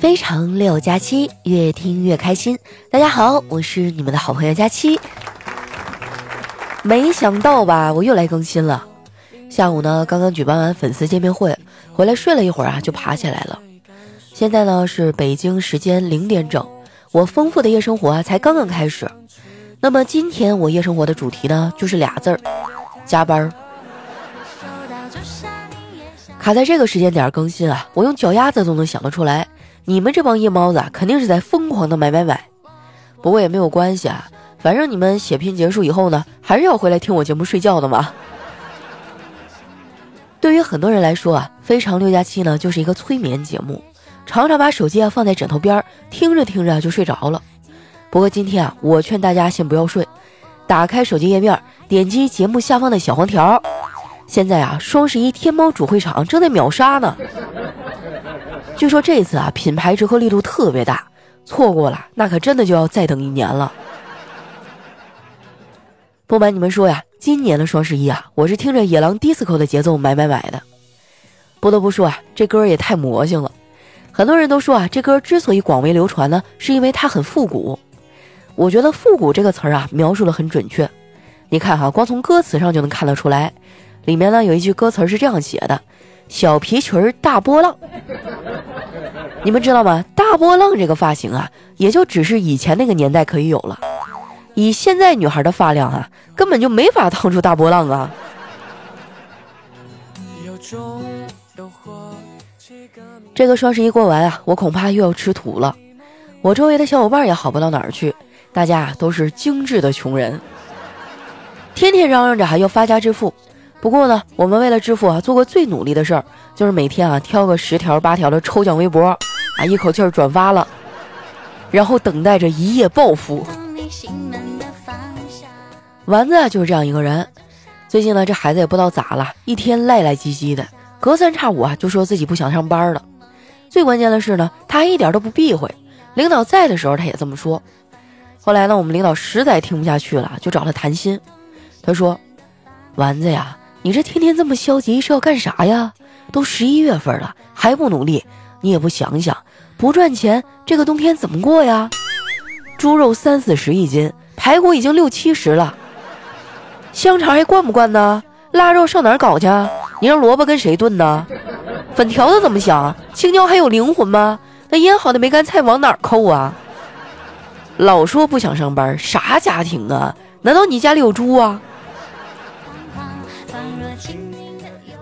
非常六加七，越听越开心。大家好，我是你们的好朋友佳期。没想到吧，我又来更新了。下午呢，刚刚举办完粉丝见面会，回来睡了一会儿啊，就爬起来了。现在呢是北京时间零点整，我丰富的夜生活啊才刚刚开始。那么今天我夜生活的主题呢，就是俩字儿：加班。卡在这个时间点更新啊，我用脚丫子都能想得出来。你们这帮夜猫子啊，肯定是在疯狂的买买买，不过也没有关系啊，反正你们血拼结束以后呢，还是要回来听我节目睡觉的嘛。对于很多人来说啊，非常六加七呢就是一个催眠节目，常常把手机啊放在枕头边，听着听着就睡着了。不过今天啊，我劝大家先不要睡，打开手机页面，点击节目下方的小黄条，现在啊，双十一天猫主会场正在秒杀呢。据说这次啊，品牌折扣力度特别大，错过了那可真的就要再等一年了。不瞒你们说呀，今年的双十一啊，我是听着野狼 DISCO 的节奏买买买的。不得不说啊，这歌也太魔性了。很多人都说啊，这歌之所以广为流传呢，是因为它很复古。我觉得“复古”这个词儿啊，描述的很准确。你看哈，光从歌词上就能看得出来，里面呢有一句歌词是这样写的。小皮裙大波浪，你们知道吗？大波浪这个发型啊，也就只是以前那个年代可以有了。以现在女孩的发量啊，根本就没法烫出大波浪啊。这个双十一过完啊，我恐怕又要吃土了。我周围的小伙伴也好不到哪儿去，大家都是精致的穷人，天天嚷嚷着还要发家致富。不过呢，我们为了致富啊，做过最努力的事儿，就是每天啊挑个十条八条的抽奖微博，啊一口气儿转发了，然后等待着一夜暴富。丸子啊就是这样一个人，最近呢这孩子也不知道咋了，一天赖赖唧唧的，隔三差五啊就说自己不想上班了。最关键的是呢，他还一点都不避讳，领导在的时候他也这么说。后来呢，我们领导实在听不下去了，就找他谈心。他说：“丸子呀。”你这天天这么消极是要干啥呀？都十一月份了还不努力，你也不想想，不赚钱这个冬天怎么过呀？猪肉三四十一斤，排骨已经六七十了，香肠还灌不灌呢？腊肉上哪儿搞去？你让萝卜跟谁炖呢？粉条子怎么想？青椒还有灵魂吗？那腌好的梅干菜往哪儿扣啊？老说不想上班，啥家庭啊？难道你家里有猪啊？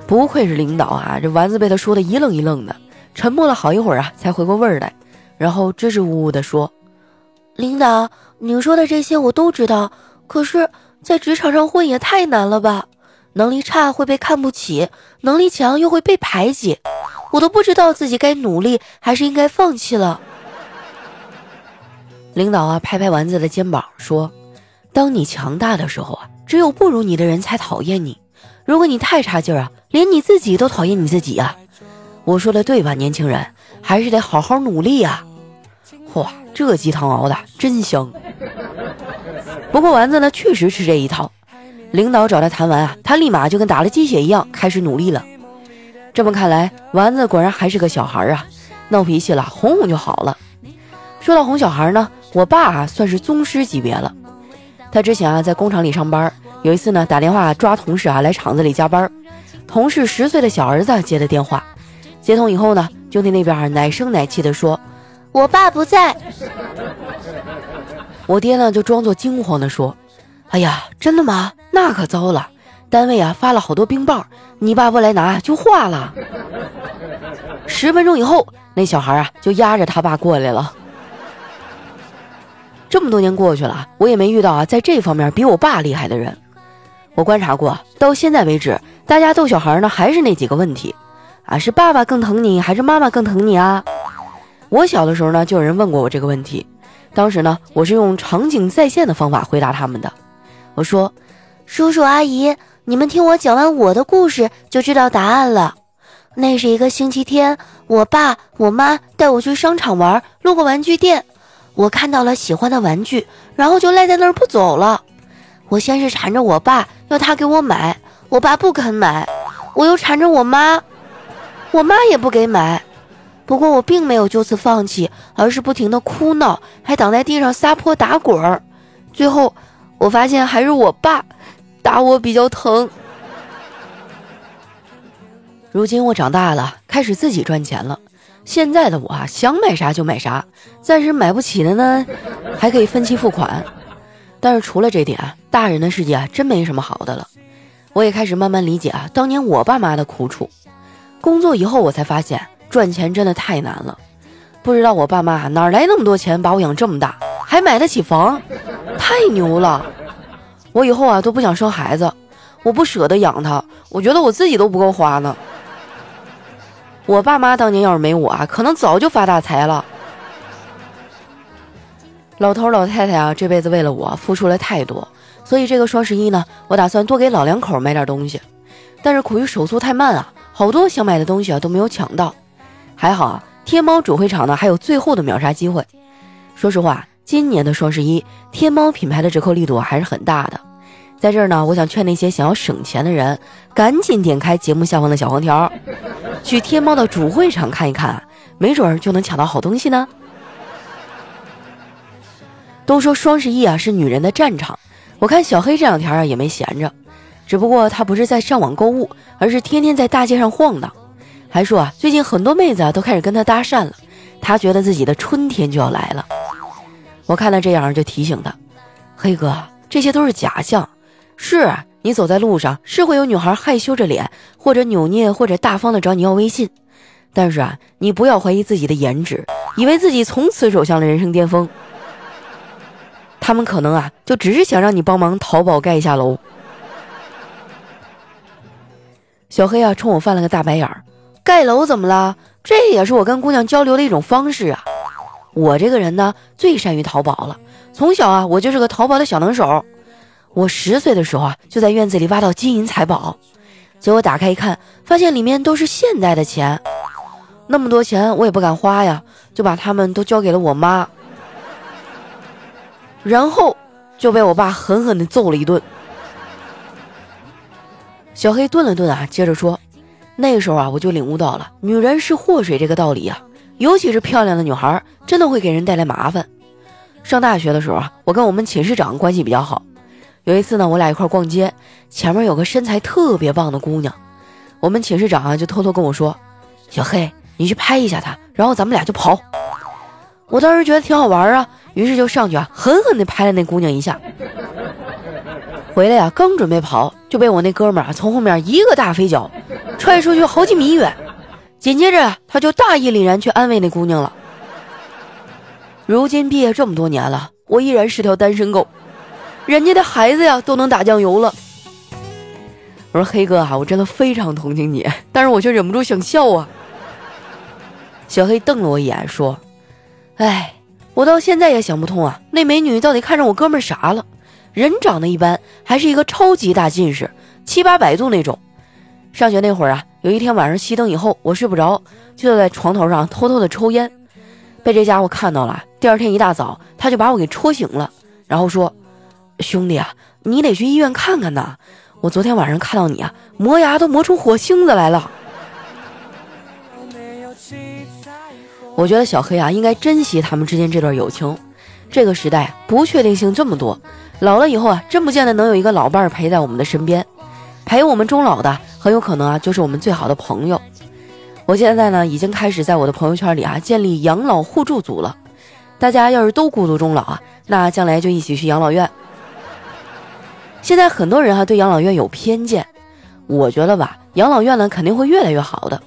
不愧是领导啊！这丸子被他说的一愣一愣的，沉默了好一会儿啊，才回过味儿来，然后支支吾吾的说：“领导，您说的这些我都知道，可是，在职场上混也太难了吧？能力差会被看不起，能力强又会被排挤，我都不知道自己该努力还是应该放弃了。”领导啊，拍拍丸子的肩膀说：“当你强大的时候啊，只有不如你的人才讨厌你。”如果你太差劲儿啊，连你自己都讨厌你自己呀！我说的对吧，年轻人，还是得好好努力呀！嚯，这鸡汤熬的真香。不过丸子呢，确实吃这一套。领导找他谈完啊，他立马就跟打了鸡血一样开始努力了。这么看来，丸子果然还是个小孩啊，闹脾气了哄哄就好了。说到哄小孩呢，我爸啊算是宗师级别了。他之前啊在工厂里上班。有一次呢，打电话抓同事啊来厂子里加班，同事十岁的小儿子接的电话，接通以后呢，就听那边奶声奶气的说：“我爸不在。”我爹呢就装作惊慌的说：“哎呀，真的吗？那可糟了，单位啊发了好多冰棒，你爸不来拿就化了。”十分钟以后，那小孩啊就压着他爸过来了。这么多年过去了，我也没遇到啊在这方面比我爸厉害的人。我观察过，到现在为止，大家逗小孩呢还是那几个问题，啊，是爸爸更疼你还是妈妈更疼你啊？我小的时候呢，就有人问过我这个问题，当时呢，我是用场景再现的方法回答他们的。我说：“叔叔阿姨，你们听我讲完我的故事就知道答案了。那是一个星期天，我爸我妈带我去商场玩，路过玩具店，我看到了喜欢的玩具，然后就赖在那儿不走了。我先是缠着我爸。”要他给我买，我爸不肯买，我又缠着我妈，我妈也不给买，不过我并没有就此放弃，而是不停的哭闹，还躺在地上撒泼打滚儿。最后，我发现还是我爸打我比较疼。如今我长大了，开始自己赚钱了。现在的我，想买啥就买啥，暂时买不起的呢，还可以分期付款。但是除了这点，大人的世界啊，真没什么好的了。我也开始慢慢理解啊，当年我爸妈的苦楚。工作以后，我才发现。赚钱真的太难了，不知道我爸妈哪来那么多钱把我养这么大，还买得起房，太牛了！我以后啊都不想生孩子，我不舍得养他，我觉得我自己都不够花呢。我爸妈当年要是没我啊，可能早就发大财了。老头老太太啊，这辈子为了我付出了太多，所以这个双十一呢，我打算多给老两口买点东西，但是苦于手速太慢啊，好多想买的东西啊都没有抢到。还好啊，天猫主会场呢还有最后的秒杀机会。说实话，今年的双十一，天猫品牌的折扣力度还是很大的。在这儿呢，我想劝那些想要省钱的人，赶紧点开节目下方的小黄条，去天猫的主会场看一看，没准儿就能抢到好东西呢。都说双十一啊是女人的战场，我看小黑这两天啊也没闲着，只不过他不是在上网购物，而是天天在大街上晃荡。还说啊，最近很多妹子啊都开始跟他搭讪了，他觉得自己的春天就要来了。我看他这样，就提醒他：“黑哥，这些都是假象。是啊你走在路上，是会有女孩害羞着脸，或者扭捏，或者大方的找你要微信。但是啊，你不要怀疑自己的颜值，以为自己从此走向了人生巅峰。他们可能啊，就只是想让你帮忙淘宝盖一下楼。”小黑啊，冲我翻了个大白眼儿。盖楼怎么了？这也是我跟姑娘交流的一种方式啊！我这个人呢，最善于淘宝了。从小啊，我就是个淘宝的小能手。我十岁的时候啊，就在院子里挖到金银财宝，结果打开一看，发现里面都是现代的钱。那么多钱，我也不敢花呀，就把他们都交给了我妈。然后就被我爸狠狠的揍了一顿。小黑顿了顿啊，接着说。那时候啊，我就领悟到了“女人是祸水”这个道理啊，尤其是漂亮的女孩，真的会给人带来麻烦。上大学的时候啊，我跟我们寝室长关系比较好。有一次呢，我俩一块逛街，前面有个身材特别棒的姑娘，我们寝室长啊就偷偷跟我说：“小黑，你去拍一下她，然后咱们俩就跑。”我当时觉得挺好玩啊，于是就上去啊，狠狠地拍了那姑娘一下。回来呀，刚准备跑，就被我那哥们儿从后面一个大飞脚。踹出去好几米远，紧接着他就大义凛然去安慰那姑娘了。如今毕业这么多年了，我依然是条单身狗，人家的孩子呀都能打酱油了。我说黑哥啊，我真的非常同情你，但是我却忍不住想笑啊。小黑瞪了我一眼说：“哎，我到现在也想不通啊，那美女到底看上我哥们啥了？人长得一般，还是一个超级大近视，七八百度那种。”上学那会儿啊，有一天晚上熄灯以后，我睡不着，就在床头上偷偷的抽烟，被这家伙看到了。第二天一大早，他就把我给戳醒了，然后说：“兄弟啊，你得去医院看看呐！我昨天晚上看到你啊，磨牙都磨出火星子来了。”我觉得小黑啊，应该珍惜他们之间这段友情。这个时代不确定性这么多，老了以后啊，真不见得能有一个老伴儿陪在我们的身边。陪我们终老的很有可能啊，就是我们最好的朋友。我现在呢，已经开始在我的朋友圈里啊建立养老互助组了。大家要是都孤独终老啊，那将来就一起去养老院。现在很多人啊对养老院有偏见，我觉得吧，养老院呢肯定会越来越好的。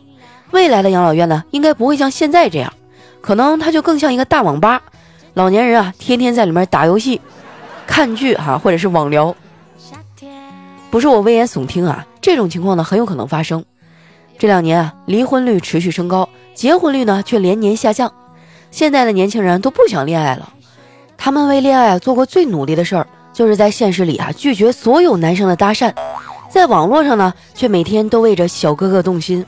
未来的养老院呢，应该不会像现在这样，可能它就更像一个大网吧，老年人啊天天在里面打游戏、看剧哈，或者是网聊。不是我危言耸听啊，这种情况呢很有可能发生。这两年啊，离婚率持续升高，结婚率呢却连年下降。现在的年轻人都不想恋爱了，他们为恋爱做过最努力的事儿，就是在现实里啊拒绝所有男生的搭讪，在网络上呢却每天都为着小哥哥动心。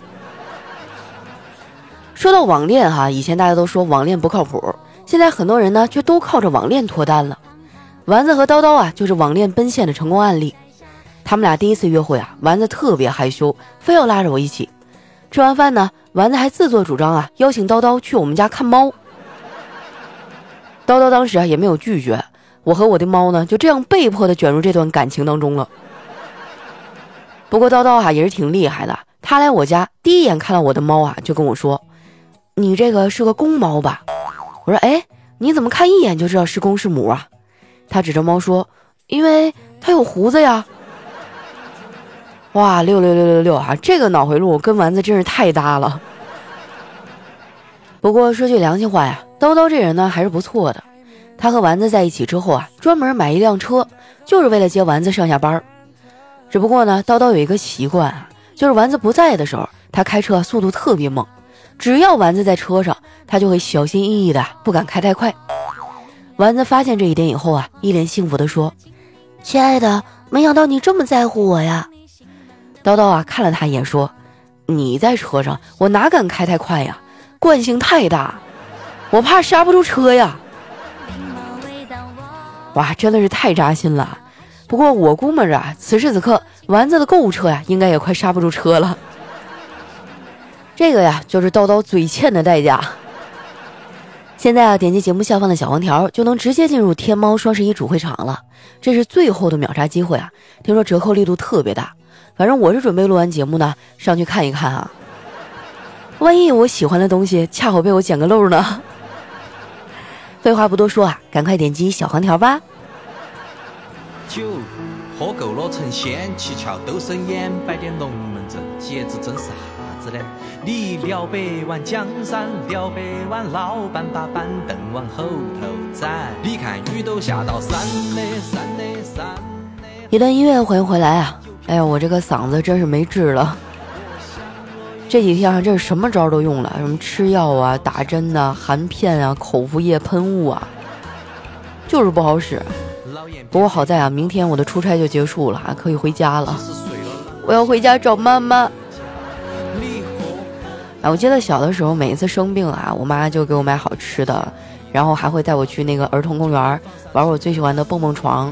说到网恋哈，以前大家都说网恋不靠谱，现在很多人呢却都靠着网恋脱单了。丸子和叨叨啊就是网恋奔现的成功案例。他们俩第一次约会啊，丸子特别害羞，非要拉着我一起。吃完饭呢，丸子还自作主张啊，邀请叨叨去我们家看猫。叨叨当时啊也没有拒绝，我和我的猫呢就这样被迫的卷入这段感情当中了。不过叨叨啊也是挺厉害的，他来我家第一眼看到我的猫啊，就跟我说：“你这个是个公猫吧？”我说：“哎，你怎么看一眼就知道是公是母啊？”他指着猫说：“因为它有胡子呀。”哇，六六六六六啊！这个脑回路跟丸子真是太搭了。不过说句良心话呀，叨叨这人呢还是不错的。他和丸子在一起之后啊，专门买一辆车，就是为了接丸子上下班。只不过呢，叨叨有一个习惯啊，就是丸子不在的时候，他开车速度特别猛。只要丸子在车上，他就会小心翼翼的，不敢开太快。丸子发现这一点以后啊，一脸幸福的说：“亲爱的，没想到你这么在乎我呀。”叨叨啊，看了他一眼，说：“你在车上，我哪敢开太快呀？惯性太大，我怕刹不住车呀。”哇，真的是太扎心了。不过我估摸着啊，此时此刻，丸子的购物车呀，应该也快刹不住车了。这个呀，就是叨叨嘴欠的代价。现在啊，点击节目下方的小黄条，就能直接进入天猫双十一主会场了。这是最后的秒杀机会啊！听说折扣力度特别大。反正我是准备录完节目呢，上去看一看啊。万一我喜欢的东西恰好被我捡个漏呢？废话不多说啊，赶快点击小黄条吧。酒喝够了成仙，七窍都生烟，摆点龙门阵，节子真是你撩百万江山，撩百万老板把板凳往后头站。你看雨都下到山的山的山。一段音乐，欢迎回来啊。哎呀，我这个嗓子真是没治了。这几天啊，这是什么招都用了，什么吃药啊、打针呐、含片啊、口服液、喷雾啊，就是不好使。不过好在啊，明天我的出差就结束了，可以回家了。我要回家找妈妈。哎，我记得小的时候，每一次生病啊，我妈就给我买好吃的，然后还会带我去那个儿童公园玩我最喜欢的蹦蹦床。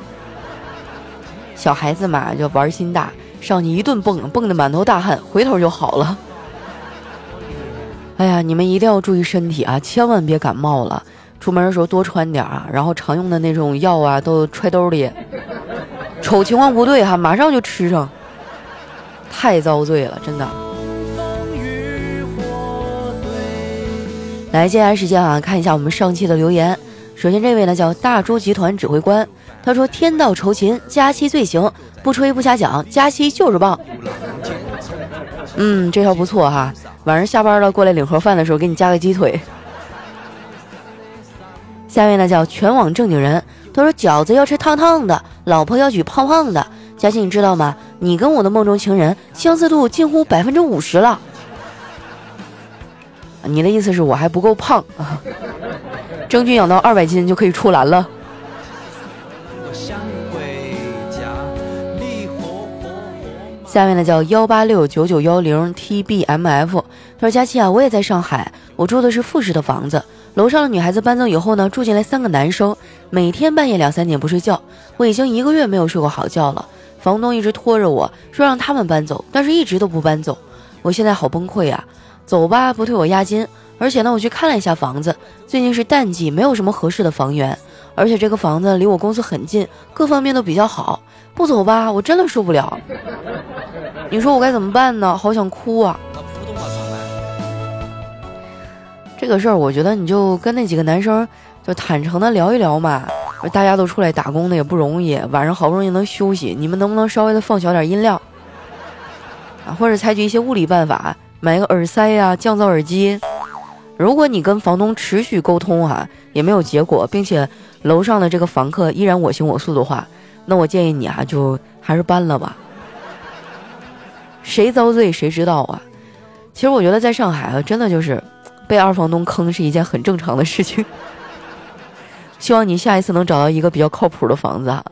小孩子嘛，就玩心大，上去一顿蹦，蹦得满头大汗，回头就好了。哎呀，你们一定要注意身体啊，千万别感冒了。出门的时候多穿点啊，然后常用的那种药啊都揣兜里。瞅情况不对哈，马上就吃上。太遭罪了，真的。来，接下来时间啊，看一下我们上期的留言。首先这位呢叫大猪集团指挥官。他说：“天道酬勤，佳期最行，不吹不瞎讲，佳期就是棒。”嗯，这条不错哈。晚上下班了过来领盒饭的时候，给你加个鸡腿。下面呢叫全网正经人，他说：“饺子要吃烫烫的，老婆要娶胖胖的。”佳期，你知道吗？你跟我的梦中情人相似度近乎百分之五十了。你的意思是我还不够胖啊？争取养到二百斤就可以出栏了。下面呢叫幺八六九九幺零 tbmf，他说佳期啊，我也在上海，我住的是复式的房子，楼上的女孩子搬走以后呢，住进来三个男生，每天半夜两三点不睡觉，我已经一个月没有睡过好觉了。房东一直拖着我说让他们搬走，但是一直都不搬走，我现在好崩溃啊！走吧，不退我押金，而且呢，我去看了一下房子，最近是淡季，没有什么合适的房源，而且这个房子离我公司很近，各方面都比较好。不走吧，我真的受不了。你说我该怎么办呢？好想哭啊！这个事儿，我觉得你就跟那几个男生就坦诚的聊一聊嘛。大家都出来打工的也不容易，晚上好不容易能休息，你们能不能稍微的放小点音量啊？或者采取一些物理办法，买个耳塞呀，降噪耳机。如果你跟房东持续沟通啊，也没有结果，并且楼上的这个房客依然我行我素的话。那我建议你啊，就还是搬了吧。谁遭罪谁知道啊？其实我觉得在上海啊，真的就是被二房东坑是一件很正常的事情。希望你下一次能找到一个比较靠谱的房子啊。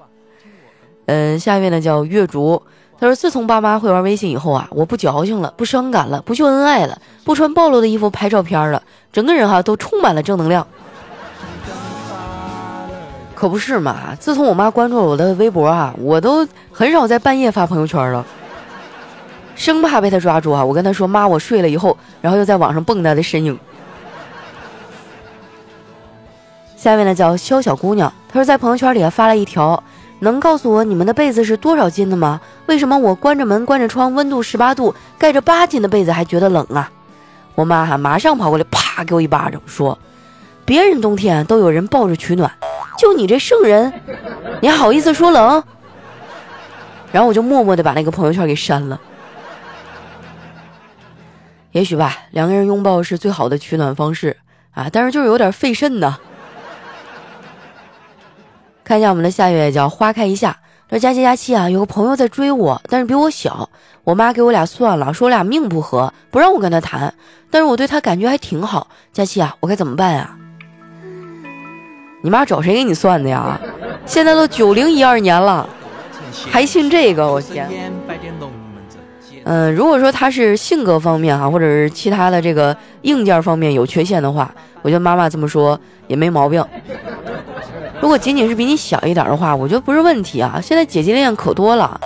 嗯，下面呢叫月竹，他说自从爸妈会玩微信以后啊，我不矫情了，不伤感了，不秀恩爱了，不穿暴露的衣服拍照片了，整个人哈都充满了正能量。可不是嘛！自从我妈关注了我的微博啊，我都很少在半夜发朋友圈了。生怕被她抓住啊！我跟她说：“妈，我睡了以后，然后又在网上蹦跶的身影。”下面呢叫肖小姑娘，她说在朋友圈里发了一条：“能告诉我你们的被子是多少斤的吗？为什么我关着门、关着窗，温度十八度，盖着八斤的被子还觉得冷啊？”我妈哈马上跑过来，啪给我一巴掌，说：“别人冬天都有人抱着取暖，就你这圣人，你还好意思说冷？”然后我就默默的把那个朋友圈给删了。也许吧，两个人拥抱是最好的取暖方式啊，但是就是有点费肾呢。看一下我们的下月叫花开一夏，这佳琪佳琪啊，有个朋友在追我，但是比我小，我妈给我俩算了，说我俩命不合，不让我跟他谈，但是我对他感觉还挺好。佳琪啊，我该怎么办啊？你妈找谁给你算的呀？现在都九零一二年了，还信这个？我天！嗯，如果说他是性格方面哈，或者是其他的这个硬件方面有缺陷的话，我觉得妈妈这么说也没毛病。如果仅仅是比你小一点的话，我觉得不是问题啊。现在姐姐恋可多了，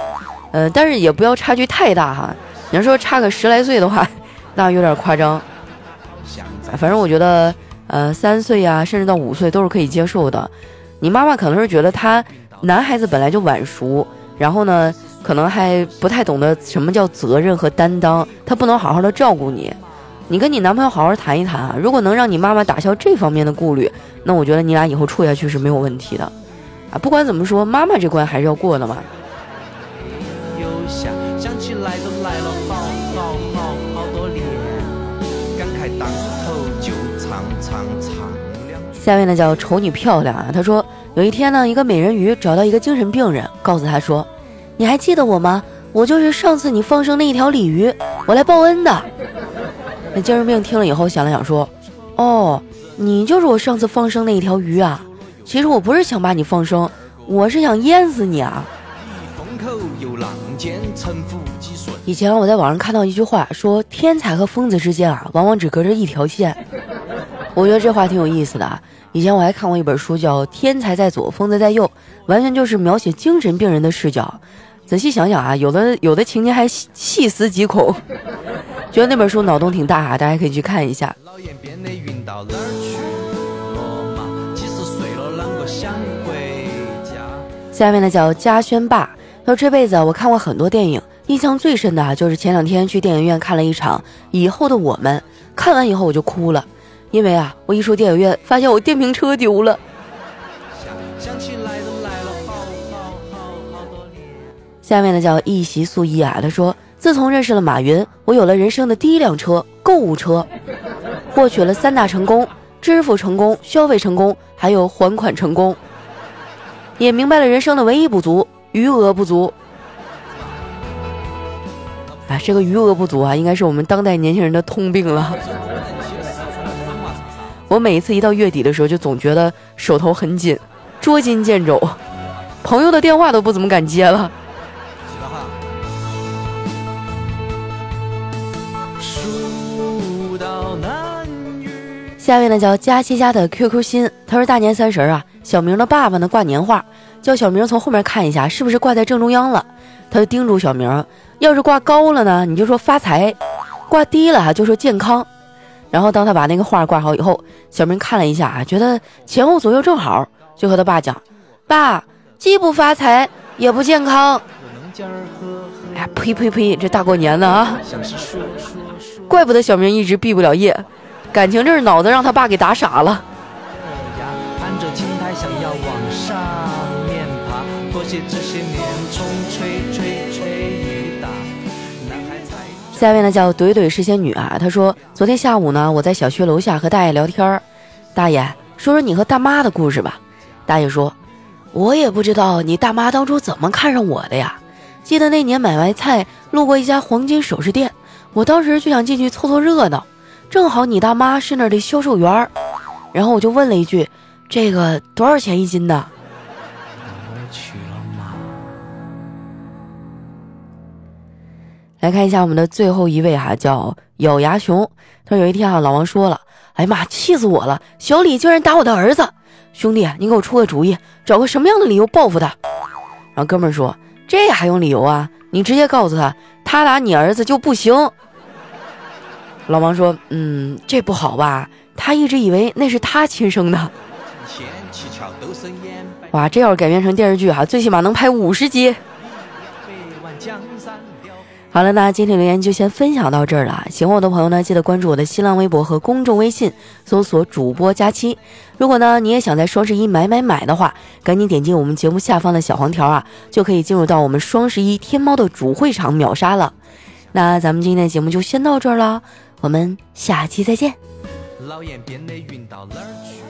呃，但是也不要差距太大哈。你要说差个十来岁的话，那有点夸张。反正我觉得，呃，三岁呀，甚至到五岁都是可以接受的。你妈妈可能是觉得他男孩子本来就晚熟，然后呢。可能还不太懂得什么叫责任和担当，他不能好好的照顾你。你跟你男朋友好好谈一谈啊，如果能让你妈妈打消这方面的顾虑，那我觉得你俩以后处下去是没有问题的。啊，不管怎么说，妈妈这关还是要过的嘛。下面呢叫瞅你漂亮啊，他说有一天呢，一个美人鱼找到一个精神病人，告诉他说。你还记得我吗？我就是上次你放生那一条鲤鱼，我来报恩的。那精神病听了以后想了想说：“哦，你就是我上次放生那一条鱼啊。其实我不是想把你放生，我是想淹死你啊。”以前我在网上看到一句话，说天才和疯子之间啊，往往只隔着一条线。我觉得这话挺有意思的啊。以前我还看过一本书，叫《天才在左，疯子在右》，完全就是描写精神病人的视角。仔细想想啊，有的有的情节还细思极恐，觉得那本书脑洞挺大啊，大家可以去看一下。下面呢叫嘉轩爸，他说这辈子我看过很多电影，印象最深的啊就是前两天去电影院看了一场《以后的我们》，看完以后我就哭了，因为啊，我一出电影院发现我电瓶车丢了。下面呢叫一席素衣啊，他说：“自从认识了马云，我有了人生的第一辆车——购物车，获取了三大成功：支付成功、消费成功，还有还款成功。也明白了人生的唯一不足——余额不足。啊，这个余额不足啊，应该是我们当代年轻人的通病了。我每一次一到月底的时候，就总觉得手头很紧，捉襟见肘，朋友的电话都不怎么敢接了。”下面呢叫佳期家的 QQ 心，他说大年三十啊，小明的爸爸呢挂年画，叫小明从后面看一下是不是挂在正中央了。他就叮嘱小明，要是挂高了呢，你就说发财；挂低了就说健康。然后当他把那个画挂好以后，小明看了一下啊，觉得前后左右正好，就和他爸讲：“爸，既不发财也不健康。”哎呀，呸呸呸！这大过年的啊，怪不得小明一直毕不了业。感情这是脑子让他爸给打傻了。下面呢叫怼怼是仙女啊，她说昨天下午呢，我在小区楼下和大爷聊天儿，大爷说说你和大妈的故事吧。大爷说，我也不知道你大妈当初怎么看上我的呀。记得那年买完菜路过一家黄金首饰店，我当时就想进去凑凑热闹。正好你大妈是那儿的销售员儿，然后我就问了一句：“这个多少钱一斤呢？”来看一下我们的最后一位哈，叫咬牙熊。他说有一天啊，老王说了：“哎呀妈，气死我了！小李竟然打我的儿子！兄弟，你给我出个主意，找个什么样的理由报复他？”然后哥们儿说：“这还用理由啊？你直接告诉他。”他打你儿子就不行。老王说：“嗯，这不好吧？他一直以为那是他亲生的。”哇，这要是改编成电视剧哈，最起码能拍五十集。好了，那今天留言就先分享到这儿了。喜欢我的朋友呢，记得关注我的新浪微博和公众微信，搜索主播佳期。如果呢你也想在双十一买买买的话，赶紧点击我们节目下方的小黄条啊，就可以进入到我们双十一天猫的主会场秒杀了。那咱们今天的节目就先到这儿了，我们下期再见。老眼变得晕到哪儿去？